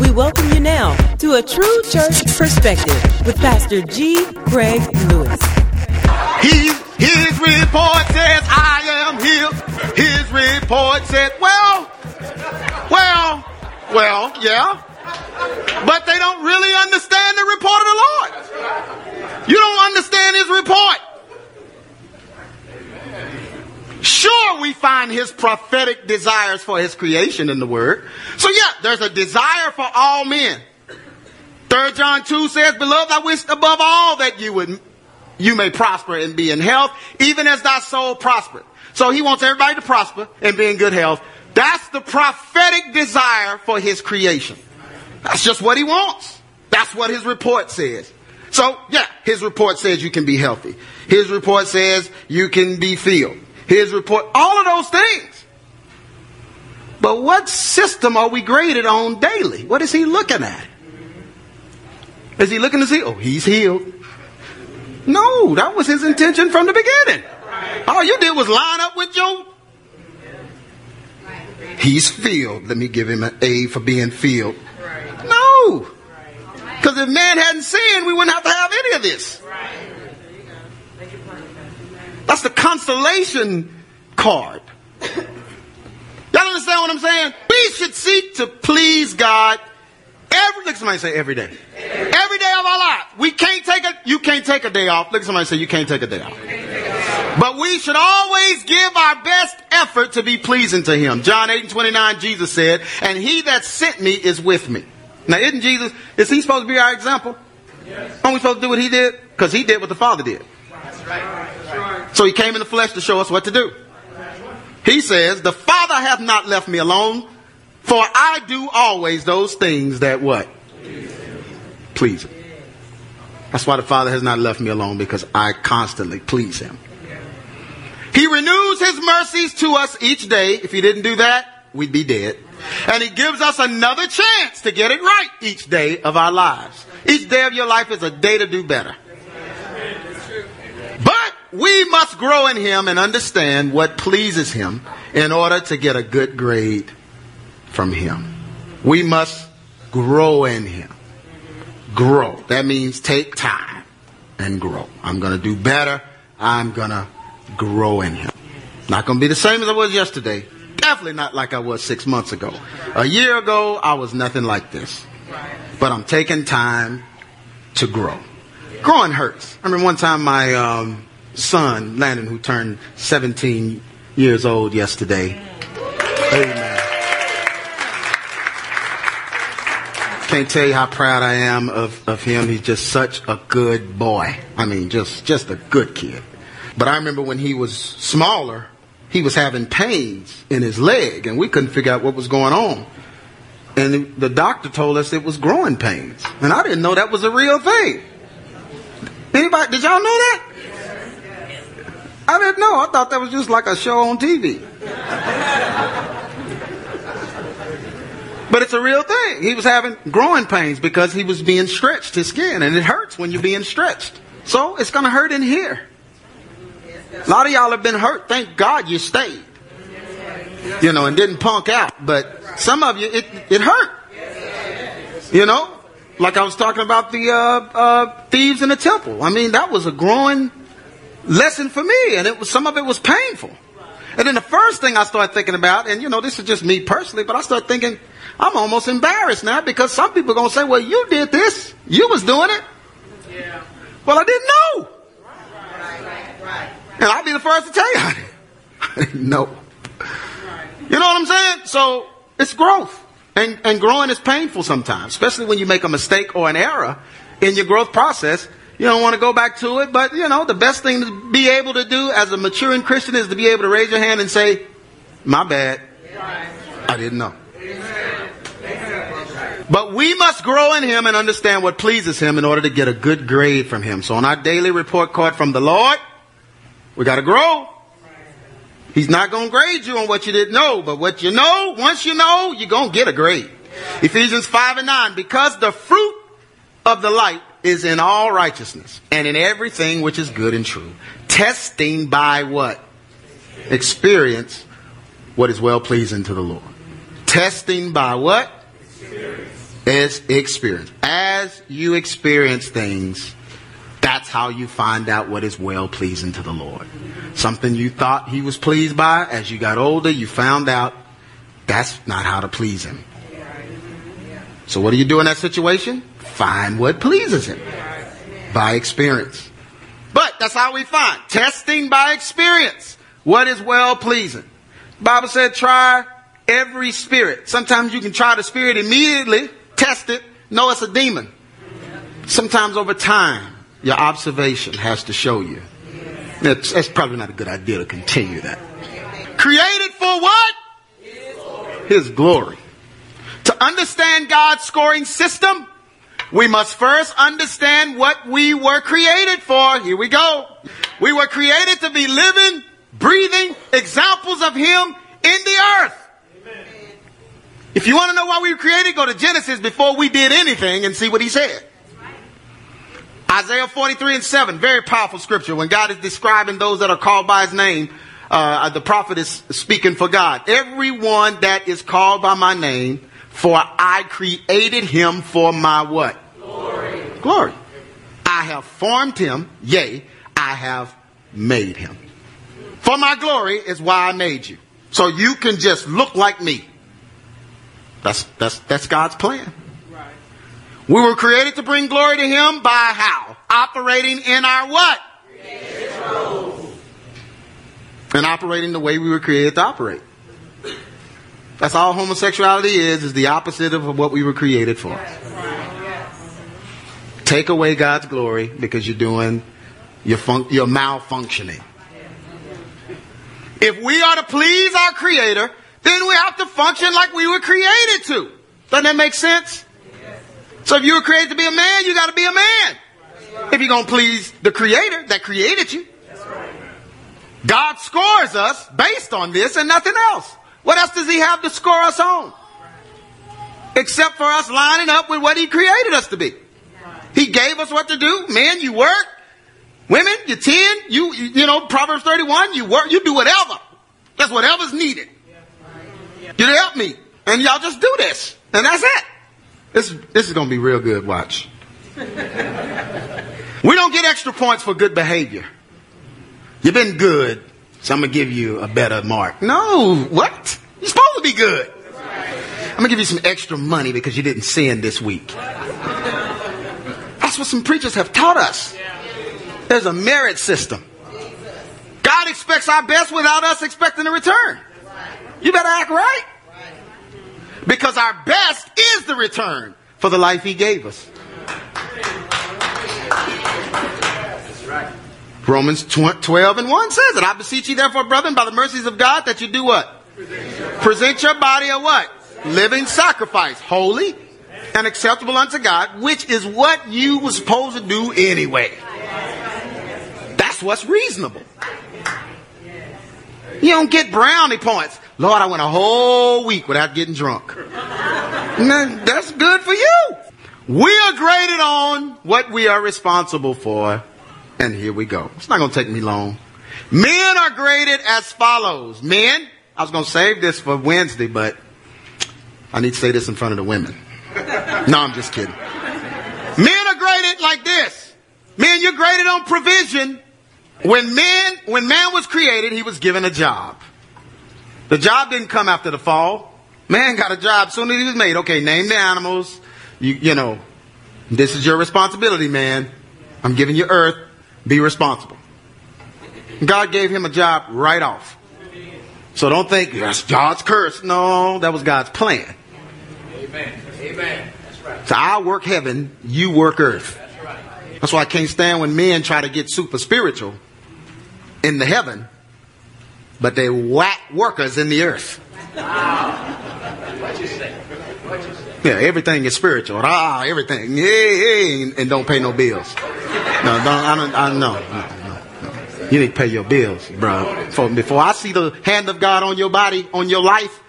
We welcome you now to a true church perspective with Pastor G. Craig Lewis. He, his report says, I am healed. His report says, well, well, well, yeah. But they don't really understand the report of the Lord. You don't understand his report. Sure, we find his prophetic desires for his creation in the word. So yeah, there's a desire for all men. Third John 2 says, Beloved, I wish above all that you would, you may prosper and be in health, even as thy soul prosper. So he wants everybody to prosper and be in good health. That's the prophetic desire for his creation. That's just what he wants. That's what his report says. So yeah, his report says you can be healthy. His report says you can be filled his report, all of those things. But what system are we graded on daily? What is he looking at? Is he looking to see, oh, he's healed? No, that was his intention from the beginning. All you did was line up with Job. He's filled. Let me give him an A for being filled. No. Because if man hadn't sinned, we wouldn't have to have any of this. That's the consolation card. Y'all understand what I'm saying? We should seek to please God every, look somebody say every day. Every day of our life. We can't take a, you can't take a day off. Look somebody say you can't take a day off. But we should always give our best effort to be pleasing to Him. John 8 and 29, Jesus said, and He that sent me is with me. Now isn't Jesus, is He supposed to be our example? Yes. Aren't we supposed to do what He did? Because He did what the Father did. That's right. So he came in the flesh to show us what to do. He says, the Father hath not left me alone, for I do always those things that what? Please him. That's why the Father has not left me alone, because I constantly please him. He renews his mercies to us each day. If he didn't do that, we'd be dead. And he gives us another chance to get it right each day of our lives. Each day of your life is a day to do better we must grow in Him and understand what pleases Him in order to get a good grade from Him. We must grow in Him. Grow. That means take time and grow. I'm going to do better. I'm going to grow in Him. Not going to be the same as I was yesterday. Definitely not like I was six months ago. A year ago, I was nothing like this. But I'm taking time to grow. Growing hurts. I remember one time my um, son, Landon, who turned 17 years old yesterday. Amen. Can't tell you how proud I am of, of him. He's just such a good boy. I mean, just, just a good kid. But I remember when he was smaller, he was having pains in his leg, and we couldn't figure out what was going on. And the doctor told us it was growing pains. And I didn't know that was a real thing. Anybody, did y'all know that? I didn't know. I thought that was just like a show on TV. But it's a real thing. He was having growing pains because he was being stretched, his skin, and it hurts when you're being stretched. So it's going to hurt in here. A lot of y'all have been hurt. Thank God you stayed. You know, and didn't punk out. But some of you, it, it hurt. You know, like I was talking about the uh, uh, thieves in the temple. I mean, that was a growing lesson for me, and it was some of it was painful. And then the first thing I started thinking about, and you know, this is just me personally, but I started thinking, I'm almost embarrassed now because some people are gonna say, "Well, you did this, you was doing it." Yeah. Well, I didn't know. Right, right, right. And I'll be the first to tell you, I didn't know. You know what I'm saying? So it's growth, and and growing is painful sometimes, especially when you make a mistake or an error in your growth process you don't want to go back to it, but you know, the best thing to be able to do as a maturing Christian is to be able to raise your hand and say, my bad. I didn't know. But we must grow in Him and understand what pleases Him in order to get a good grade from Him. So on our daily report card from the Lord, we got to grow. He's not going to grade you on what you didn't know, but what you know, once you know, you're going to get a grade. Ephesians 5 and 9, because the fruit of the light is in all righteousness and in everything which is good and true. Testing by what? Experience what is well pleasing to the Lord. Testing by what? Is experience. As you experience things, that's how you find out what is well pleasing to the Lord. Something you thought he was pleased by, as you got older, you found out that's not how to please him. So what do you do in that situation? Find what pleases him by experience. But that's how we find testing by experience. What is well pleasing? Bible said try every spirit. Sometimes you can try the spirit immediately, test it, know it's a demon. Sometimes over time, your observation has to show you. That's, that's probably not a good idea to continue that. Created for what? His glory. To understand God's scoring system, we must first understand what we were created for. Here we go. We were created to be living, breathing examples of Him in the earth. If you want to know why we were created, go to Genesis before we did anything and see what He said. Isaiah 43 and 7, very powerful scripture. When God is describing those that are called by His name, uh, the prophet is speaking for God. Everyone that is called by my name, for I created him for my what? Glory. Glory. I have formed him, yea, I have made him. For my glory is why I made you. So you can just look like me. That's, that's, that's God's plan. Right. We were created to bring glory to him by how? Operating in our what? And operating the way we were created to operate. That's all homosexuality is, is the opposite of what we were created for. Take away God's glory because you're doing, you're, fun- you're malfunctioning. If we are to please our Creator, then we have to function like we were created to. Doesn't that make sense? So if you were created to be a man, you got to be a man. If you're going to please the Creator that created you. God scores us based on this and nothing else. What else does He have to score us on? Except for us lining up with what He created us to be. He gave us what to do. Men, you work. Women, you tend. You, you, know, Proverbs 31, you work, you do whatever. That's whatever's needed. You help me. And y'all just do this. And that's it. This, this is going to be real good. Watch. we don't get extra points for good behavior. You've been good, so I'm going to give you a better mark. No, what? You're supposed to be good. I'm going to give you some extra money because you didn't sin this week. That's what some preachers have taught us. There's a merit system. God expects our best without us expecting a return. You better act right. Because our best is the return for the life He gave us. Romans 12 and 1 says it. I beseech you therefore, brethren, by the mercies of God, that you do what? Present your body a what? Living sacrifice, holy and acceptable unto God, which is what you were supposed to do anyway. That's what's reasonable. You don't get brownie points. Lord, I went a whole week without getting drunk. That's good for you. We are graded on what we are responsible for. And here we go. It's not going to take me long. Men are graded as follows. Men, I was going to save this for Wednesday, but I need to say this in front of the women. No, I'm just kidding. Men are graded like this. Men, you're graded on provision. When man, when man was created, he was given a job. The job didn't come after the fall. Man got a job soon as he was made. Okay, name the animals. You, you know, this is your responsibility, man. I'm giving you earth. Be responsible. God gave him a job right off. So don't think that's God's curse. No, that was God's plan. Amen. Amen. That's right. So I work heaven, you work earth. That's right. That's why I can't stand when men try to get super spiritual in the heaven, but they whack workers in the earth. You? What you say? Yeah, everything is spiritual. Ah, everything. Yeah, yeah, and don't pay no bills. No, don't, I don't, I, no, no, no, no. You need to pay your bills, bro. For, before I see the hand of God on your body, on your life,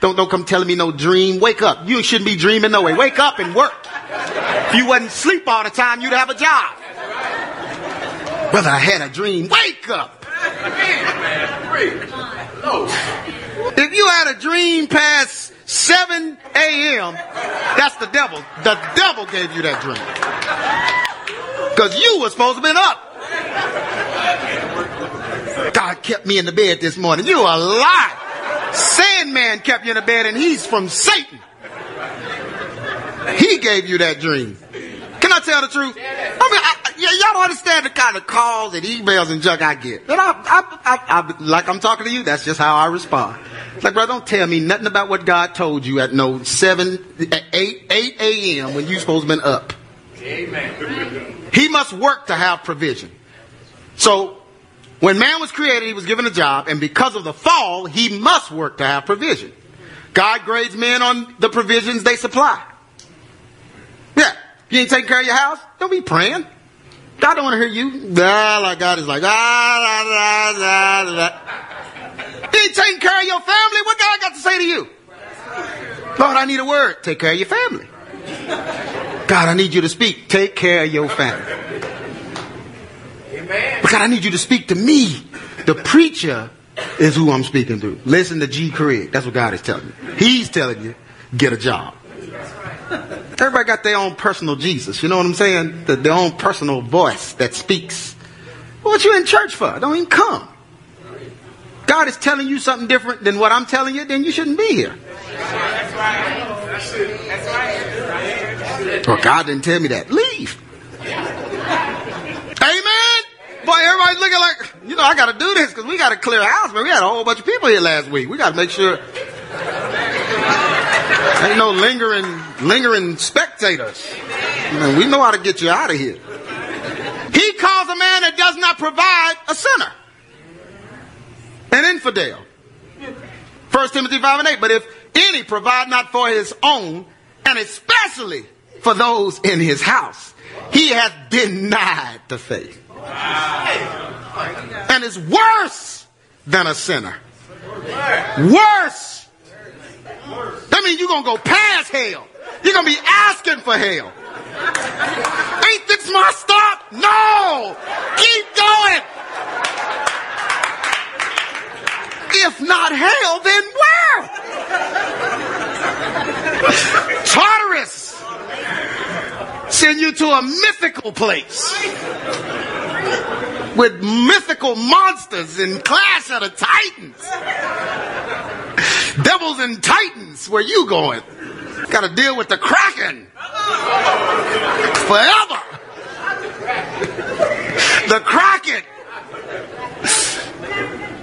don't, don't come telling me no dream. Wake up. You shouldn't be dreaming no way. Wake up and work. If you wasn't sleep all the time, you'd have a job. Brother, I had a dream. Wake up. If you had a dream past 7 a.m., That's the devil. The devil gave you that dream. Because you were supposed to have been up. God kept me in the bed this morning. You a lie. Sandman kept you in the bed and he's from Satan. He gave you that dream. Can I tell the truth? I mean, I, yeah, y'all don't understand the kind of calls and emails and junk I get. And I, I, I, I, like I'm talking to you, that's just how I respond. It's like, brother, don't tell me nothing about what God told you at no 7, 8, 8 a.m. when you supposed to been up. Amen. He must work to have provision. So, when man was created, he was given a job, and because of the fall, he must work to have provision. God grades men on the provisions they supply. Yeah. You ain't taking care of your house? Don't be praying. God don't want to hear you. Like God is like, ah, da. Taking care of your family? What God got to say to you? Lord, I need a word. Take care of your family. God, I need you to speak. Take care of your family. Amen. But God, I need you to speak to me. The preacher is who I'm speaking to. Listen to G. Craig. That's what God is telling you. He's telling you, get a job. Everybody got their own personal Jesus. You know what I'm saying? The, their own personal voice that speaks. What you in church for? Don't even come. God is telling you something different than what I'm telling you, then you shouldn't be here. Well, God didn't tell me that. Leave. Amen. Boy, everybody's looking like, you know, I got to do this because we got to clear house, man. We had a whole bunch of people here last week. We got to make sure ain't no lingering, lingering spectators. Know, we know how to get you out of here. He calls a man that does not provide a sinner, an infidel. First Timothy 5 and 8. But if any provide not for his own, and especially for those in his house, he hath denied the faith. And is worse than a sinner. Worse. That means you're going to go past hell. You're going to be asking for hell. Ain't this my stop? No! Keep going! If not hell, then where? Tartarus send you to a mythical place with mythical monsters and Clash of the Titans. Devils and Titans, where you going? Got to deal with the Kraken forever. The Kraken.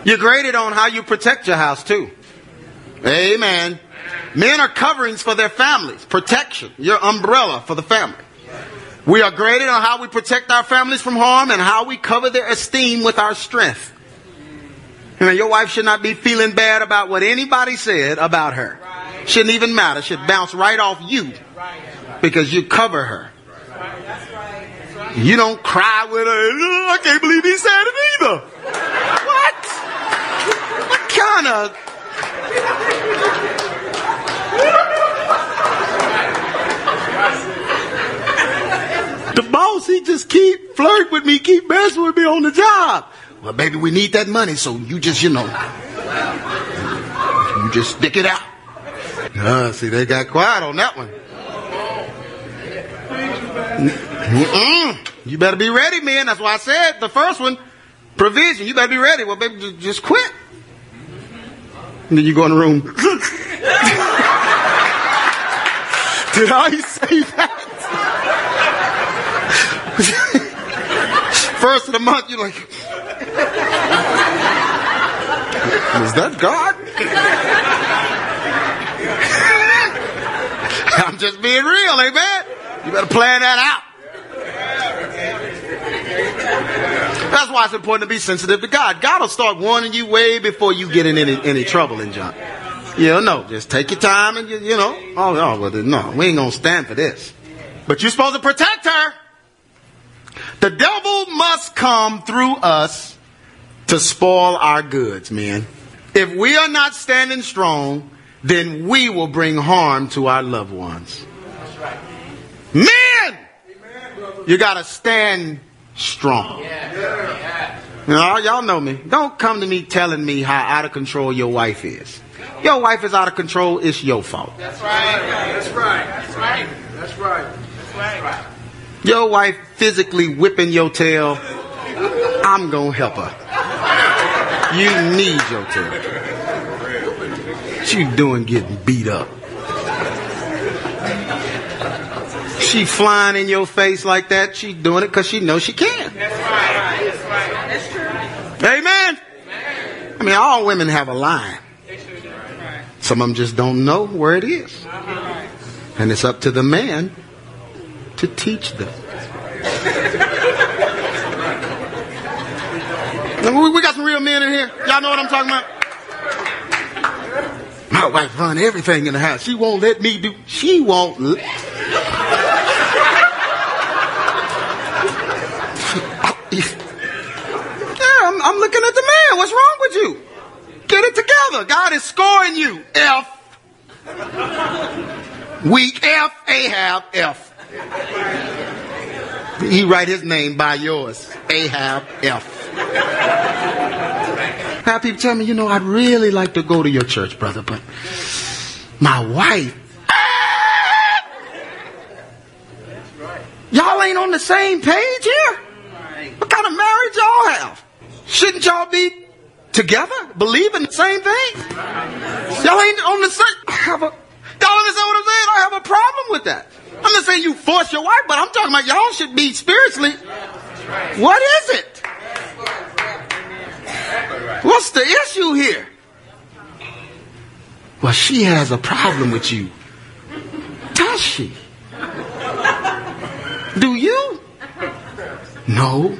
You're graded on how you protect your house too. Amen. Men are coverings for their families, protection, your umbrella for the family. We are graded on how we protect our families from harm and how we cover their esteem with our strength. You know, your wife should not be feeling bad about what anybody said about her. Shouldn't even matter. Should bounce right off you because you cover her. You don't cry with her. "Oh, I can't believe he said it either. What? What kind of The boss, he just keep flirting with me, keep messing with me on the job. Well, baby, we need that money, so you just, you know, you just stick it out. Uh, see, they got quiet on that one. Mm-mm. You better be ready, man. That's why I said the first one, provision. You better be ready. Well, baby, ju- just quit. And then you go in the room. Did I say that? First of the month, you're like, is that God? I'm just being real, amen. You better plan that out. That's why it's important to be sensitive to God. God will start warning you way before you get in any, any trouble and junk. You know, no, just take your time and you, you know. Oh, no, well, no, we ain't gonna stand for this. But you're supposed to protect her. The devil must come through us to spoil our goods, man. If we are not standing strong, then we will bring harm to our loved ones. Men, you gotta stand strong. You know, y'all know me. Don't come to me telling me how out of control your wife is. Your wife is out of control, it's your fault. That's right. That's right. That's right. That's right. That's right. Your wife physically whipping your tail, I'm going to help her. You need your tail. She doing getting beat up. She flying in your face like that. She doing it because she knows she can. That's right. Amen. I mean, all women have a line. Some of them just don't know where it is. And it's up to the man to teach them. We got some real men in here. Y'all know what I'm talking about? My wife run everything in the house. She won't let me do. She won't. Let, yeah, I'm, I'm looking at the man. What's wrong with you? Get it together. God is scoring you. F. Weak F. Ahab F. He write his name by yours. Ahab F. Have people tell me, you know, I'd really like to go to your church, brother, but my wife. Y'all ain't on the same page here? What kind of marriage y'all have? Shouldn't y'all be together, believing the same thing? Y'all ain't on the same. I have a, y'all understand what I'm saying? I have a problem with that. I'm not saying you force your wife, but I'm talking about y'all should be spiritually. What is it? What's the issue here? Well, she has a problem with you. Does she? Do you? No.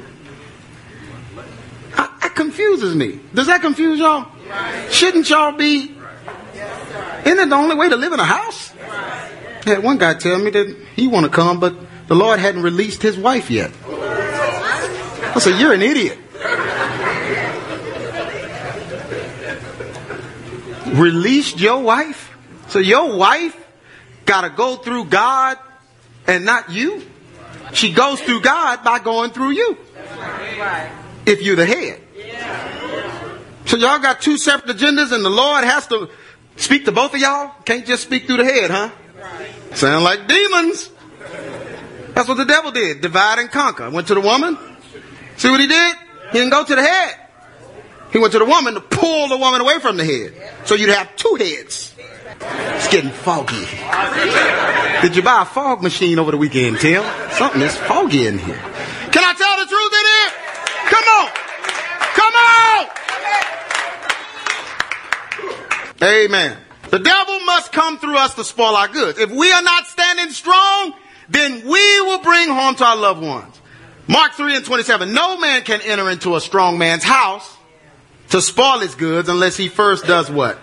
I, that confuses me. Does that confuse y'all? Shouldn't y'all be? Isn't it the only way to live in a house? I had one guy tell me that he want to come, but the Lord hadn't released his wife yet. I said, "You're an idiot." Released your wife, so your wife got to go through God and not you. She goes through God by going through you. If you're the head. So y'all got two separate agendas and the Lord has to speak to both of y'all? Can't just speak through the head, huh? Sound like demons. That's what the devil did. Divide and conquer. Went to the woman. See what he did? He didn't go to the head. He went to the woman to pull the woman away from the head. So you'd have two heads. It's getting foggy. Did you buy a fog machine over the weekend, Tim? Something is foggy in here. Can I tell the truth in here? Come on. Come on. Amen. The devil must come through us to spoil our goods. If we are not standing strong, then we will bring harm to our loved ones. Mark 3 and 27. No man can enter into a strong man's house to spoil his goods unless he first does what?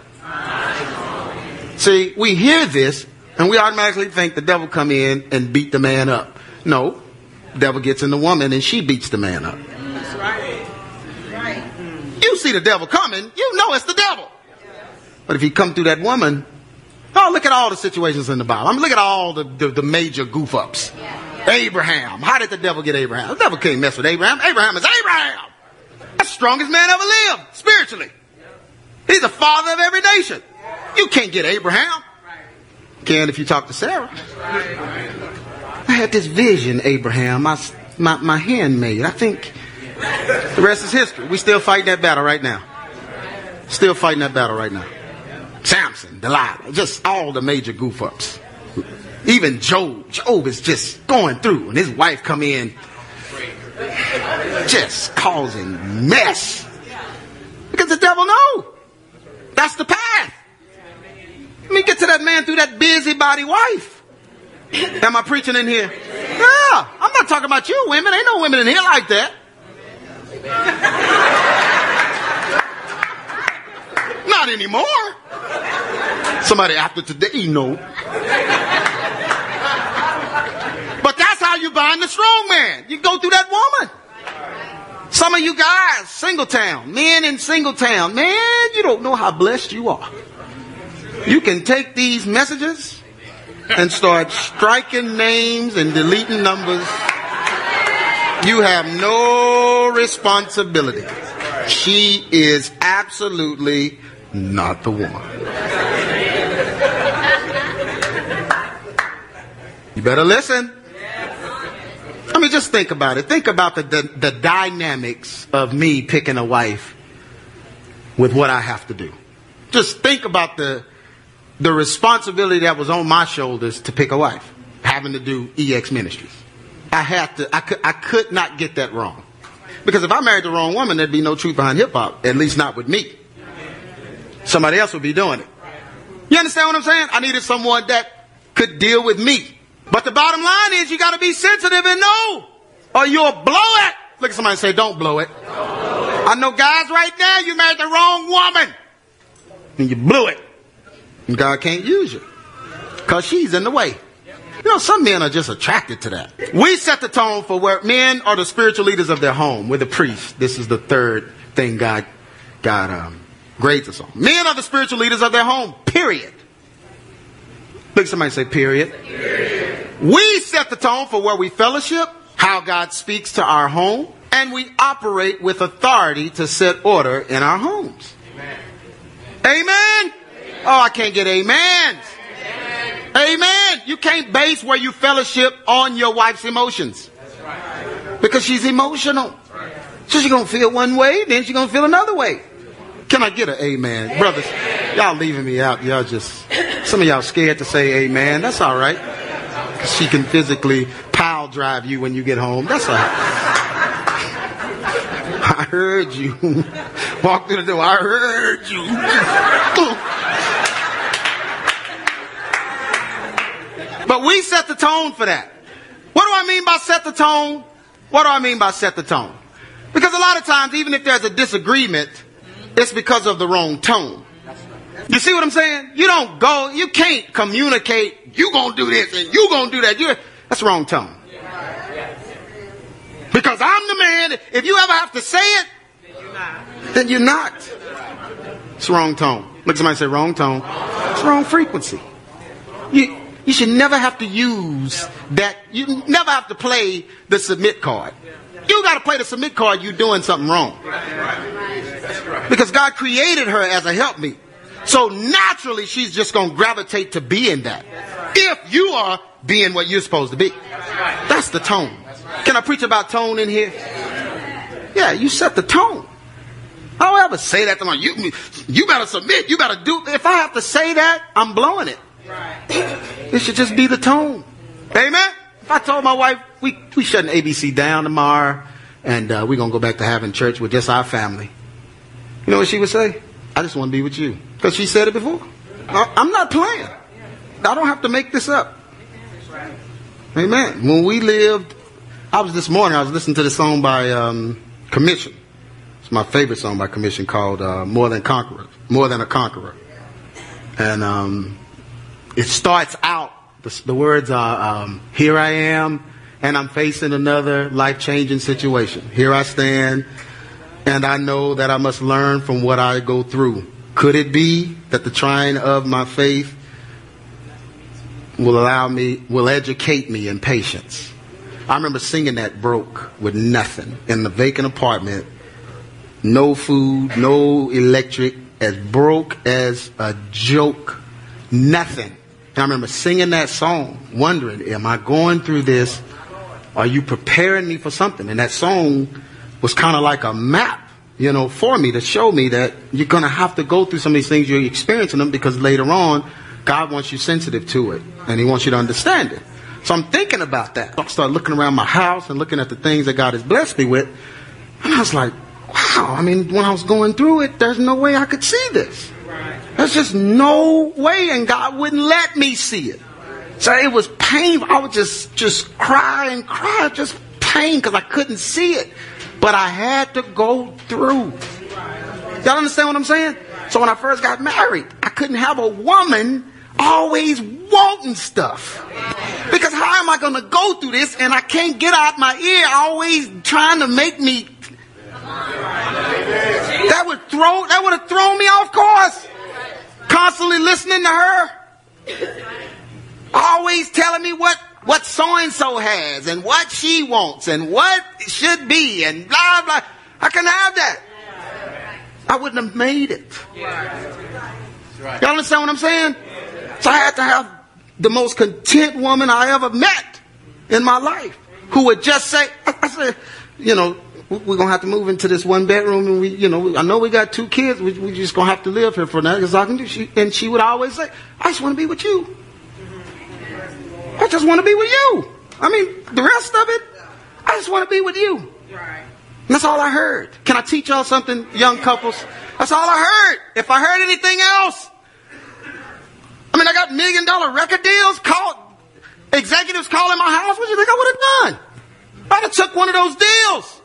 See, we hear this and we automatically think the devil come in and beat the man up. No, devil gets in the woman and she beats the man up. You see the devil coming, you know it's the devil. But if he come through that woman, oh, look at all the situations in the Bible. I mean, look at all the, the, the major goof ups. Abraham. How did the devil get Abraham? The devil can't mess with Abraham. Abraham is Abraham. That's the strongest man ever lived, spiritually. He's the father of every nation. You can't get Abraham. Can if you talk to Sarah. I had this vision, Abraham, my, my, my handmaid. I think the rest is history. We still fighting that battle right now. Still fighting that battle right now. Samson, Delilah, just all the major goof ups. Even Job. Job is just going through, and his wife come in, just causing mess. Because the devil know. That's the path. Let me get to that man through that busybody wife. Am I preaching in here? Yeah. I'm not talking about you women. Ain't no women in here like that. Not anymore. Somebody after today, that's how you bind the strong man. You go through that woman. Some of you guys, single town, men in single town, man, you don't know how blessed you are. You can take these messages and start striking names and deleting numbers. You have no responsibility. She is absolutely not the one. You better listen. Just think about it. Think about the, the, the dynamics of me picking a wife with what I have to do. Just think about the, the responsibility that was on my shoulders to pick a wife, having to do EX Ministries. I had to, I could, I could not get that wrong. Because if I married the wrong woman, there'd be no truth behind hip hop, at least not with me. Somebody else would be doing it. You understand what I'm saying? I needed someone that could deal with me. But the bottom line is you got to be sensitive and know, or you'll blow it. Look at somebody say, don't blow it. I know guys right now, you married the wrong woman. And you blew it. And God can't use you. Because she's in the way. You know, some men are just attracted to that. We set the tone for where men are the spiritual leaders of their home. We're the priests. This is the third thing God, God um, grades us on. Men are the spiritual leaders of their home, period. Look, somebody say, period. period. We set the tone for where we fellowship, how God speaks to our home, and we operate with authority to set order in our homes. Amen. Amen. amen. Oh, I can't get amens. Amen. You can't base where you fellowship on your wife's emotions. Because she's emotional. So she's going to feel one way, then she's going to feel another way. Can I get an amen? Brothers, y'all leaving me out. Y'all just, some of y'all scared to say amen. That's all right. She can physically pile drive you when you get home. That's all right. I heard you. Walk through the door. I heard you. But we set the tone for that. What do I mean by set the tone? What do I mean by set the tone? Because a lot of times, even if there's a disagreement, it's because of the wrong tone. You see what I'm saying? You don't go, you can't communicate, you gonna do this and you gonna do that. You're, that's wrong tone. Because I'm the man, if you ever have to say it, then you're not. It's wrong tone. Look, somebody say wrong tone. It's wrong frequency. You, you should never have to use that. You never have to play the submit card. You got to play the submit card. You're doing something wrong. Because God created her as a helpmeet. So naturally, she's just going to gravitate to being that. If you are being what you're supposed to be. That's the tone. Can I preach about tone in here? Yeah, you set the tone. I don't ever say that to my you. You better submit. You better do. If I have to say that, I'm blowing it. It should just be the tone. Amen. If I told my wife we we shutting ABC down tomorrow, and uh, we're gonna go back to having church with just our family, you know what she would say? I just want to be with you because she said it before. I, I'm not playing. I don't have to make this up. Amen. When we lived, I was this morning. I was listening to the song by um, Commission. It's my favorite song by Commission called uh, "More Than Conqueror." More than a conqueror. And um, it starts out, the, the words are, um, here I am, and I'm facing another life changing situation. Here I stand, and I know that I must learn from what I go through. Could it be that the trying of my faith will allow me, will educate me in patience? I remember singing that broke with nothing in the vacant apartment, no food, no electric, as broke as a joke, nothing. And I remember singing that song, wondering, am I going through this? Are you preparing me for something? And that song was kind of like a map, you know, for me to show me that you're going to have to go through some of these things. You're experiencing them because later on, God wants you sensitive to it and He wants you to understand it. So I'm thinking about that. I start looking around my house and looking at the things that God has blessed me with. And I was like, wow, I mean, when I was going through it, there's no way I could see this. There's just no way, and God wouldn't let me see it. So it was painful. I would just just cry and cry, just pain because I couldn't see it. But I had to go through. Y'all understand what I'm saying? So when I first got married, I couldn't have a woman always wanting stuff. Because how am I going to go through this and I can't get out my ear always trying to make me that would throw that would have thrown me off course. Constantly listening to her. Always telling me what what so and so has and what she wants and what should be and blah blah. I can have that. I wouldn't have made it. Y'all understand what I'm saying? So I had to have the most content woman I ever met in my life. who would just say, I, said, you know, we're gonna have to move into this one bedroom, and we, you know, I know we got two kids. We, we just gonna have to live here for now because I can do. She, and she would always say, "I just want to be with you. I just want to be with you. I mean, the rest of it, I just want to be with you." That's all I heard. Can I teach y'all something, young couples? That's all I heard. If I heard anything else, I mean, I got million dollar record deals. Call executives calling my house. What do you think I would have done? I'd have took one of those deals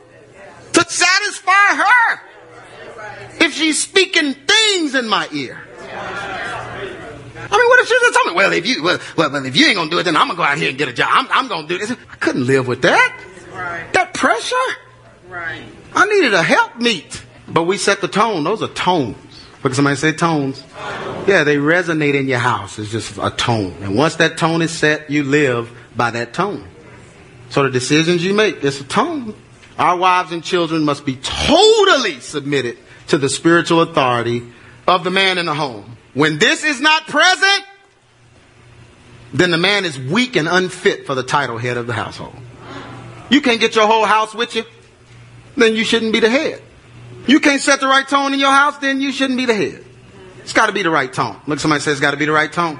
to satisfy her if she's speaking things in my ear. I mean, what if she just told me, well, if you, well, well, if you ain't gonna do it, then I'm gonna go out here and get a job. I'm, I'm gonna do this. I couldn't live with that. Right. That pressure. Right. I needed a help meet. But we set the tone. Those are Because somebody say tones. Yeah, they resonate in your house. It's just a tone. And once that tone is set, you live by that tone. So the decisions you make, it's a tone. Our wives and children must be totally submitted to the spiritual authority of the man in the home. When this is not present, then the man is weak and unfit for the title head of the household. You can't get your whole house with you, then you shouldn't be the head. You can't set the right tone in your house, then you shouldn't be the head. It's got to be the right tone. Look, somebody says it's got to be the right tone.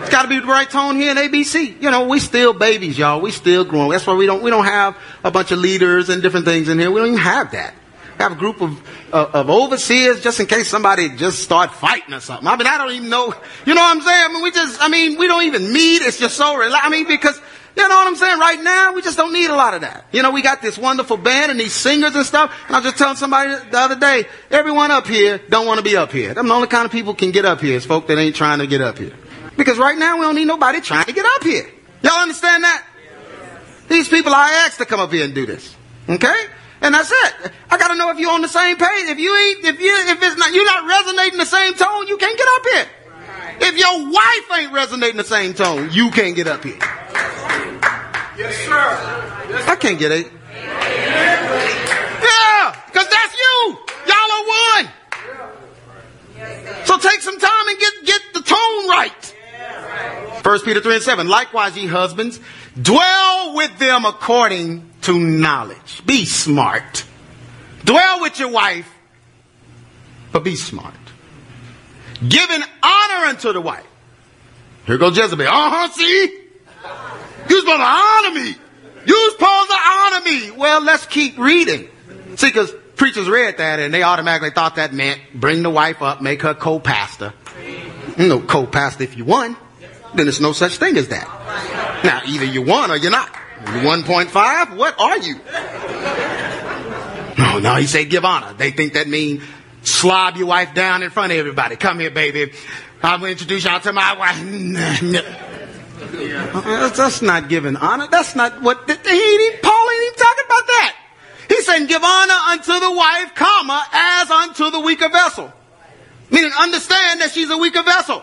It's got to be the right tone here in ABC. You know, we still babies, y'all. We still growing. That's why we don't we don't have a bunch of leaders and different things in here. We don't even have that. We have a group of uh, of overseers just in case somebody just start fighting or something. I mean, I don't even know. You know what I'm saying? I mean, we just. I mean, we don't even meet. It's just so. Rela- I mean, because. You know what I'm saying? Right now, we just don't need a lot of that. You know, we got this wonderful band and these singers and stuff. And I was just telling somebody the other day, everyone up here don't want to be up here. I'm the only kind of people can get up here is folk that ain't trying to get up here. Because right now we don't need nobody trying to get up here. Y'all understand that? These people I asked to come up here and do this. Okay? And that's it. I gotta know if you're on the same page. If you ain't, if you, if it's not, you're not resonating the same tone, you can't get up here. If your wife ain't resonating the same tone, you can't get up here. Yes, sir. Yes, I can't get it. Yeah, because that's you. Y'all are one. So take some time and get, get the tone right. First Peter 3 and 7. Likewise, ye husbands, dwell with them according to knowledge. Be smart. Dwell with your wife, but be smart. Giving honor unto the wife. Here goes Jezebel. Uh-huh, see? You're supposed to honor me. You're supposed to honor me. Well, let's keep reading. See, because preachers read that and they automatically thought that meant bring the wife up, make her co-pastor. No co-pastor if you won then there's no such thing as that. Now, either you won or you're not. You 1.5? What are you? No, no, he said give honor. They think that means slob your wife down in front of everybody. Come here, baby. I'm going to introduce y'all to my wife. Uh, that's not giving honor. That's not what, he ain't, Paul ain't even talking about that. He's saying give honor unto the wife, comma, as unto the weaker vessel. Meaning understand that she's a weaker vessel.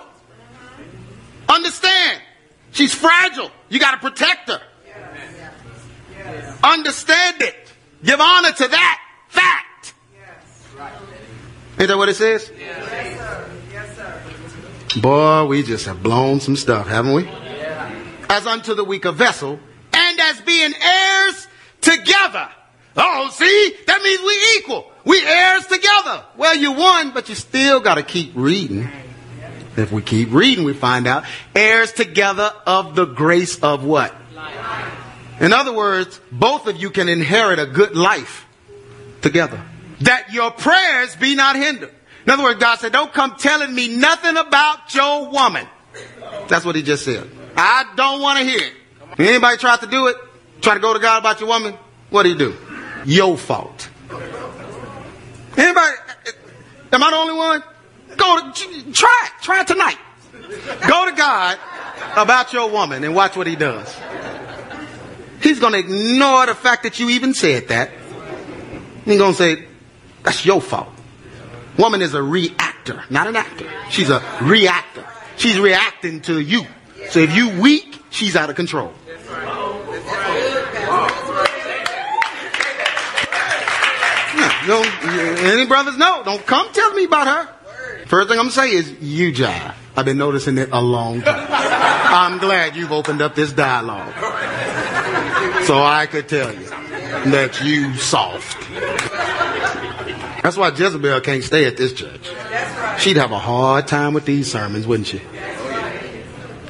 Understand. She's fragile. You got to protect her. Understand it. Give honor to that fact. Ain't that what it says? Yes, sir. Yes, sir. Boy, we just have blown some stuff, haven't we? Yeah. As unto the weaker vessel, and as being heirs together. Oh, see? That means we equal. We heirs together. Well, you won, but you still got to keep reading. If we keep reading, we find out heirs together of the grace of what? Life. In other words, both of you can inherit a good life together. That your prayers be not hindered. In other words, God said, don't come telling me nothing about your woman. That's what he just said. I don't want to hear it. Anybody try to do it? Try to go to God about your woman? What do you do? Your fault. Anybody? Am I the only one? Go to, try. Try tonight. Go to God about your woman and watch what he does. He's going to ignore the fact that you even said that. He's going to say, that's your fault. Woman is a reactor, not an actor. She's a reactor. She's reacting to you. So if you weak, she's out of control. Yeah, any brothers know? Don't come tell me about her. First thing I'm say is you jive. I've been noticing it a long time. I'm glad you've opened up this dialogue. So I could tell you that you soft. That's why Jezebel can't stay at this church. She'd have a hard time with these sermons, wouldn't she?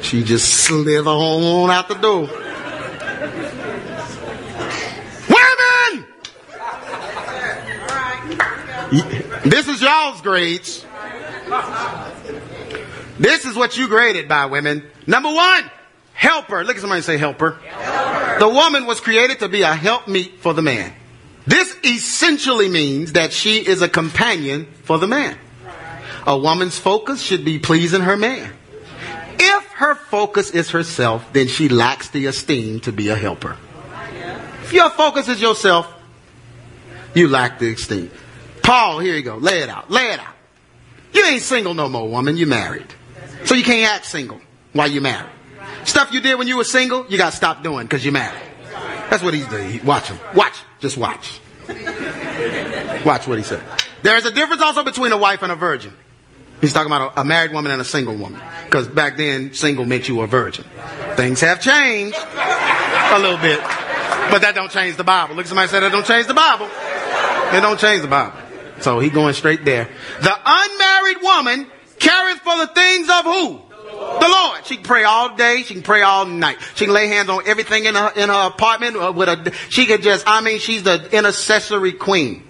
She just slither on out the door. Women! This is y'all's grades. This is what you graded by, women. Number one, helper. Look at somebody say helper. helper. The woman was created to be a helpmeet for the man. This essentially means that she is a companion for the man. A woman's focus should be pleasing her man. If her focus is herself, then she lacks the esteem to be a helper. If your focus is yourself, you lack the esteem. Paul, here you go. Lay it out. Lay it out. You ain't single no more, woman. You married. So you can't act single while you married. Stuff you did when you were single, you got to stop doing because you're married. That's what he's doing. Watch him. Watch. Just watch. Watch what he said. There is a difference also between a wife and a virgin. He's talking about a, married woman and a single woman. Because back then, single meant you were a virgin. Things have changed a little bit. But that don't change the Bible. Look, somebody said that don't change the Bible. It don't change the Bible. So he going straight there. The unmarried woman careth for the things of who? The Lord. She can pray all day. She can pray all night. She can lay hands on everything in her, in her apartment uh, with a, she could just, I mean, she's the intercessory queen.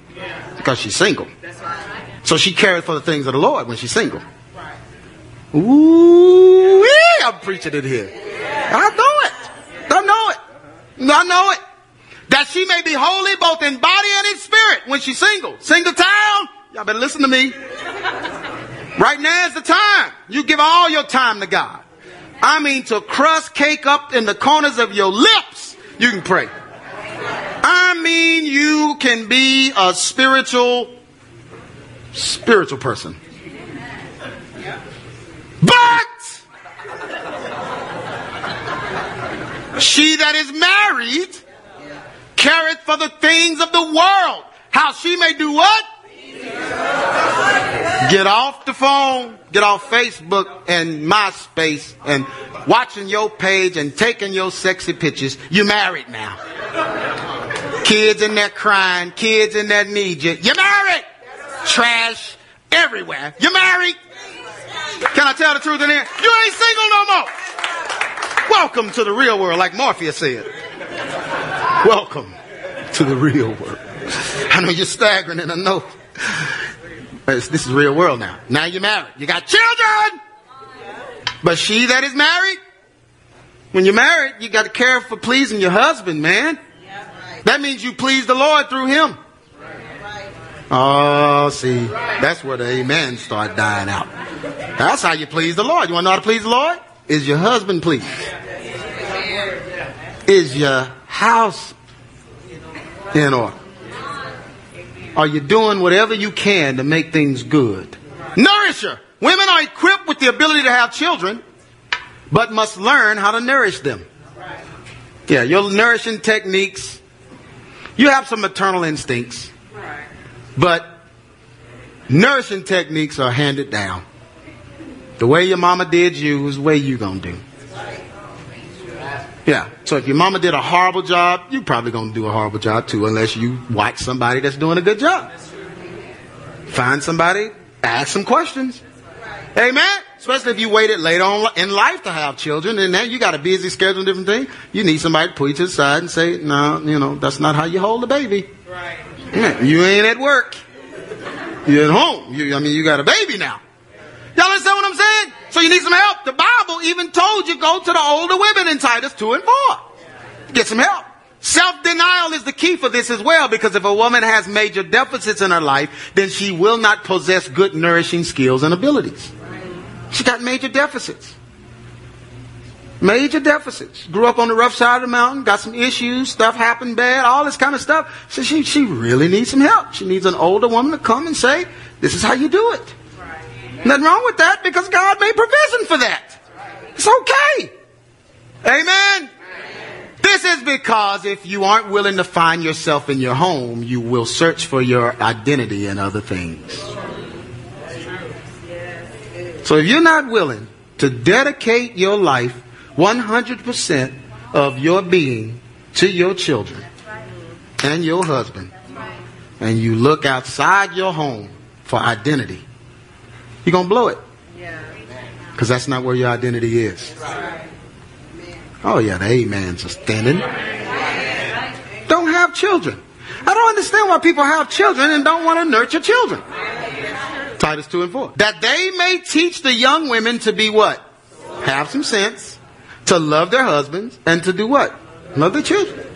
Because she's single. So she cares for the things of the Lord when she's single. Ooh, yeah, I'm preaching it here. I know it. I know it. I know it. That she may be holy both in body and in spirit when she's single. Single town. Y'all better listen to me. Right now is the time. You give all your time to God. I mean to crust cake up in the corners of your lips. You can pray. I mean you can be a spiritual, spiritual person. But she that is married careth for the things of the world. How she may do what? Get off the phone, get off Facebook and MySpace and watching your page and taking your sexy pictures. You married now. Kids in there crying, kids in there need you. You married. Trash everywhere. You married. Can I tell the truth in here? You ain't single no more. Welcome to the real world, like Morpheus said. Welcome to the real world. I know you're staggering and I know this is real world now. Now you're married. You got children. But she that is married, when you're married, you got to care for pleasing your husband, man. That means you please the Lord through him. Oh, see, that's where the amen start dying out. That's how you please the Lord. You want to know how to please the Lord? Is your husband pleased? Is your house in order? Are you doing whatever you can to make things good? Nourisher. Women are equipped with the ability to have children, but must learn how to nourish them. Yeah, your nourishing techniques. You have some maternal instincts, but nourishing techniques are handed down. The way your mama did you is the way you gonna do. Yeah. So if your mama did a horrible job, you're probably going to do a horrible job too, unless you watch somebody that's doing a good job. Find somebody, ask some questions. Amen. Especially if you waited later on in life to have children, and now you got a busy schedule and different things. You need somebody to pull you to the side and say, "No, you know that's not how you hold a baby. Right. Yeah, you ain't at work. You're at home. You, I mean, you got a baby now. Y'all understand what I'm saying? So you need some help. The Bible even told you go to the older women in Titus 2 and 4. Get some help. Self-denial is the key for this as well because if a woman has major deficits in her life, then she will not possess good nourishing skills and abilities. She got major deficits. Major deficits. Grew up on the rough side of the mountain, got some issues, stuff happened bad, all this kind of stuff. So she, she really needs some help. She needs an older woman to come and say, this is how you do it. Nothing wrong with that because God made provision for that. It's okay. Amen. This is because if you aren't willing to find yourself in your home, you will search for your identity in other things. So if you're not willing to dedicate your life 100% of your being to your children and your husband, and you look outside your home for identity, you're going to blow it. Because that's not where your identity is. Oh, yeah, the amens are standing. Don't have children. I don't understand why people have children and don't want to nurture children. Titus 2 and 4. That they may teach the young women to be what? Have some sense, to love their husbands, and to do what? Love their children.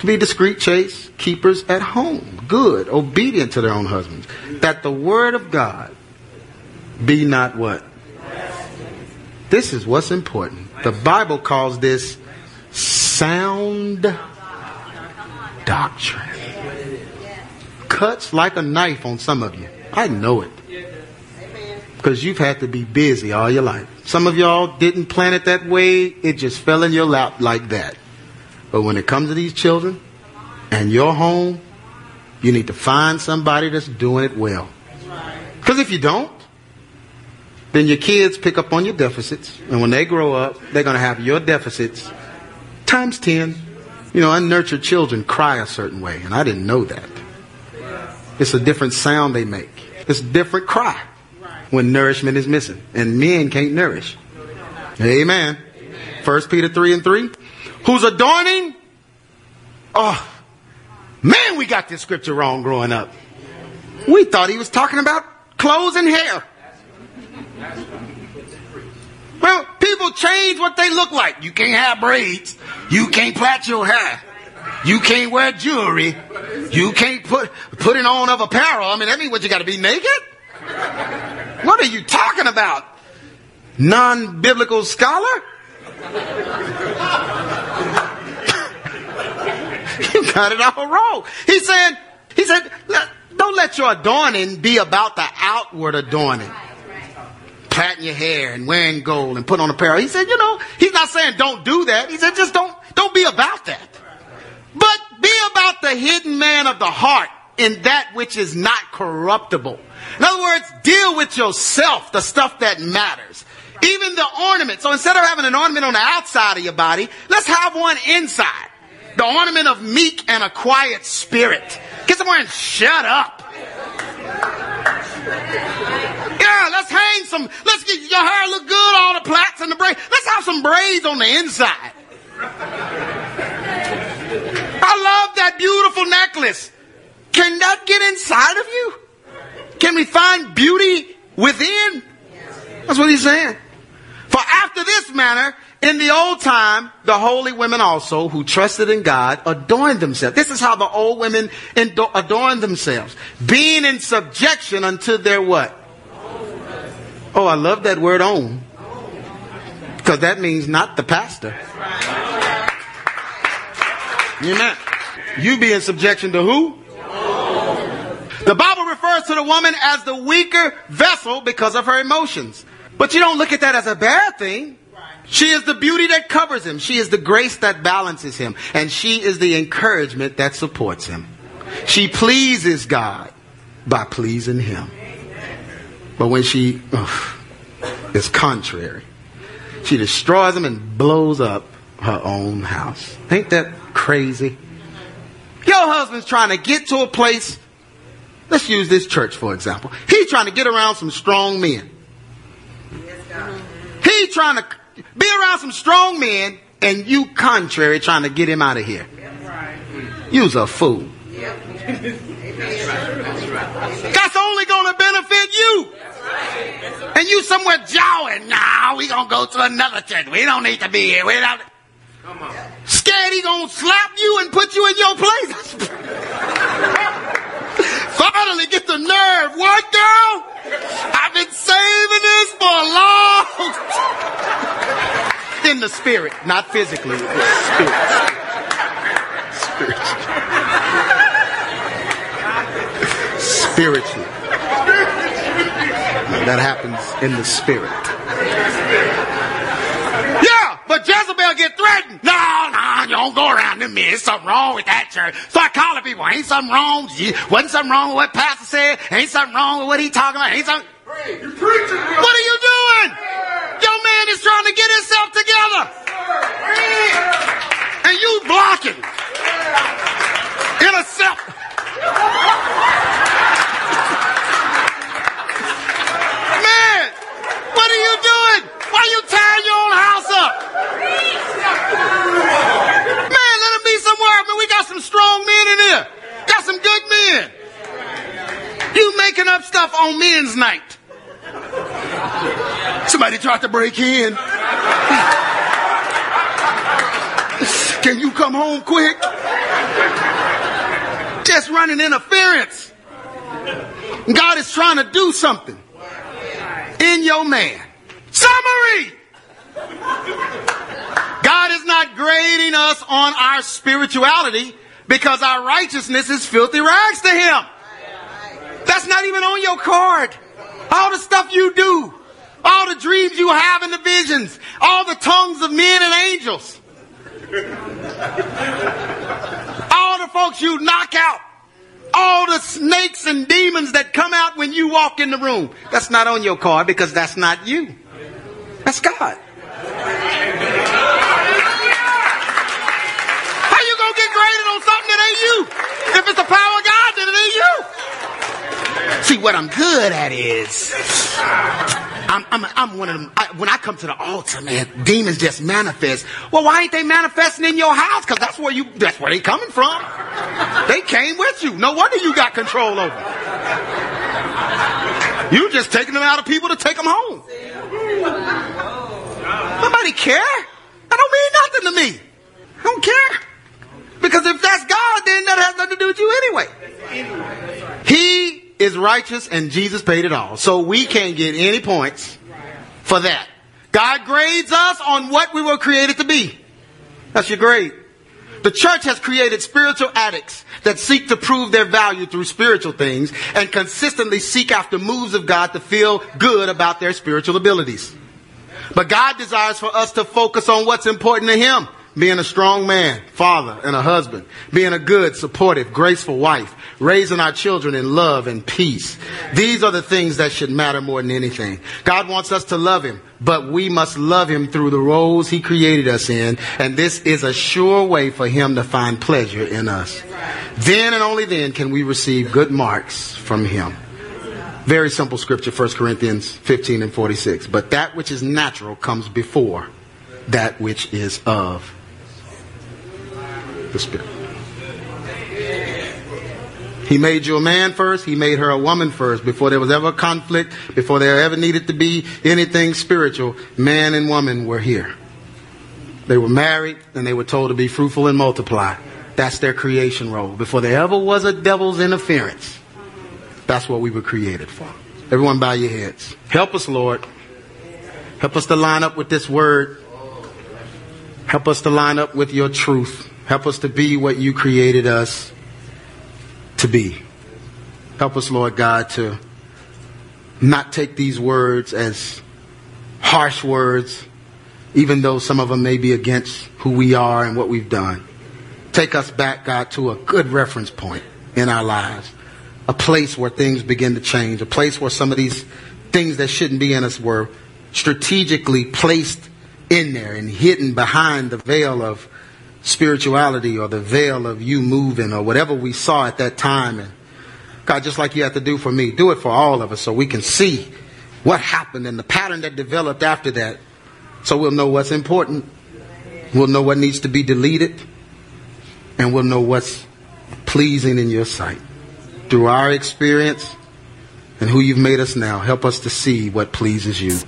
To be discreet, chaste, keepers at home, good, obedient to their own husbands. That the word of God be not what? This is what's important. The Bible calls this sound doctrine. Cuts like a knife on some of you. I know it. Because you've had to be busy all your life. Some of y'all didn't plan it that way. It just fell in your lap like that. But when it comes to these children and your home, you need to find somebody that's doing it well. Because if you don't, then your kids pick up on your deficits. And when they grow up, they're going to have your deficits times 10. You know, unnurtured children cry a certain way, and I didn't know that. It's a different sound they make. It's a different cry when nourishment is missing. And men can't nourish. Amen. First Peter 3 and 3. Whose adorning? Oh, man, we got this scripture wrong growing up. We thought he was talking about clothes and hair. Well, people change what they look like. You can't have braids. You can't plait your hair. You can't wear jewelry. You can't put put it on of apparel. I mean, that means what you got to be naked. What are you talking about, non-biblical scholar? you got it all wrong. He said. He said, don't let your adorning be about the outward adorning plaiting your hair and wearing gold and put on apparel. He said, you know, he's not saying don't do that. He said, just don't, don't be about that. But be about the hidden man of the heart in that which is not corruptible. In other words, deal with yourself, the stuff that matters. Even the ornament. So instead of having an ornament on the outside of your body, let's have one inside. The ornament of meek and a quiet spirit. Get somewhere and shut up. Yeah, let's hang some, let's get your hair look good, all the plaits and the braids. Let's have some braids on the inside. I love that beautiful necklace. Can that get inside of you? Can we find beauty within? That's what he's saying. For after this manner, in the old time, the holy women also, who trusted in God, adorned themselves. This is how the old women adorned themselves. Being in subjection unto their what? Oh, I love that word own. Because that means not the pastor. Amen. You be in subjection to who? The Bible refers to the woman as the weaker vessel because of her emotions. But you don't look at that as a bad thing. She is the beauty that covers him. She is the grace that balances him. And she is the encouragement that supports him. She pleases God by pleasing him. But when she ugh, is contrary, she destroys him and blows up her own house. Ain't that crazy? Your husband's trying to get to a place. Let's use this church for example. He's trying to get around some strong men. He's trying to be around some strong men, and you contrary trying to get him out of here. You's a fool. That's only going to benefit you. And you somewhere jawing. Nah, we gonna go to another church. We don't need to be here. We don't. Come on. Scared he gonna slap you and put you in your place. Finally get the nerve. What, girl? I've been saving this for a long In the spirit, not physically. Spirit. Spirit. Spiritually that happens in the spirit. Yeah, but Jezebel get threatened. No, no, you don't go around to me. There's something wrong with that church. Start calling people. Ain't something wrong. Wasn't something wrong with what Pastor said. Ain't something wrong with what he talking about. Ain't something. You preaching? What are you doing? Your man is trying to get himself together, and you blocking. Intercept. Why you tearing your own house up? Man, let them be somewhere. Man, we got some strong men in here. Got some good men. You making up stuff on men's night. Somebody tried to break in. Can you come home quick? Just running interference. God is trying to do something in your man. Summary. God is not grading us on our spirituality because our righteousness is filthy rags to Him. That's not even on your card. All the stuff you do, all the dreams you have and the visions, all the tongues of men and angels, all the folks you knock out, all the snakes and demons that come out when you walk in the room. That's not on your card because that's not you. That's God. How you gonna get graded on something that ain't you? If it's the power of God, then it ain't you. See, what I'm good at is, I'm, I'm, I'm one of them. I, when I come to the altar, man, demons just manifest. Well, why ain't they manifesting in your house? Because that's where you, that's where they coming from. They came with you. No wonder you got control over. You just taking them out of people to take them home. Nobody care. That don't mean nothing to me. I don't care. Because if that's God, then that has nothing to do with you anyway. He is righteous and Jesus paid it all. So we can't get any points for that. God grades us on what we were created to be. That's your grade. The church has created spiritual addicts that seek to prove their value through spiritual things and consistently seek after moves of God to feel good about their spiritual abilities. But God desires for us to focus on what's important to Him. Being a strong man, father, and a husband. Being a good, supportive, graceful wife. Raising our children in love and peace. These are the things that should matter more than anything. God wants us to love Him, but we must love Him through the roles He created us in, and this is a sure way for Him to find pleasure in us. Then and only then can we receive good marks from Him. Very simple scripture, 1 Corinthians 15 and 46. But that which is natural comes before that which is of the Spirit. He made you a man first. He made her a woman first. Before there was ever a conflict, before there ever needed to be anything spiritual, man and woman were here. They were married and they were told to be fruitful and multiply. That's their creation role. Before there ever was a devil's interference, that's what we were created for. Everyone bow your heads. Help us, Lord. Help us to line up with this word. Help us to line up with your truth. Help us to be what you created us to be. Help us, Lord God, to not take these words as harsh words, even though some of them may be against who we are and what we've done. Take us back, God, to a good reference point in our lives. A place where things begin to change. A place where some of these things that shouldn't be in us were strategically placed in there and hidden behind the veil of spirituality or the veil of you moving or whatever we saw at that time. And God, just like you have to do for me, do it for all of us so we can see what happened and the pattern that developed after that. So we'll know what's important. We'll know what needs to be deleted. And we'll know what's pleasing in your sight. Through our experience and who you've made us now, help us to see what pleases you.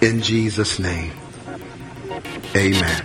In Jesus' name. Amen.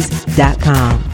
ministries.com.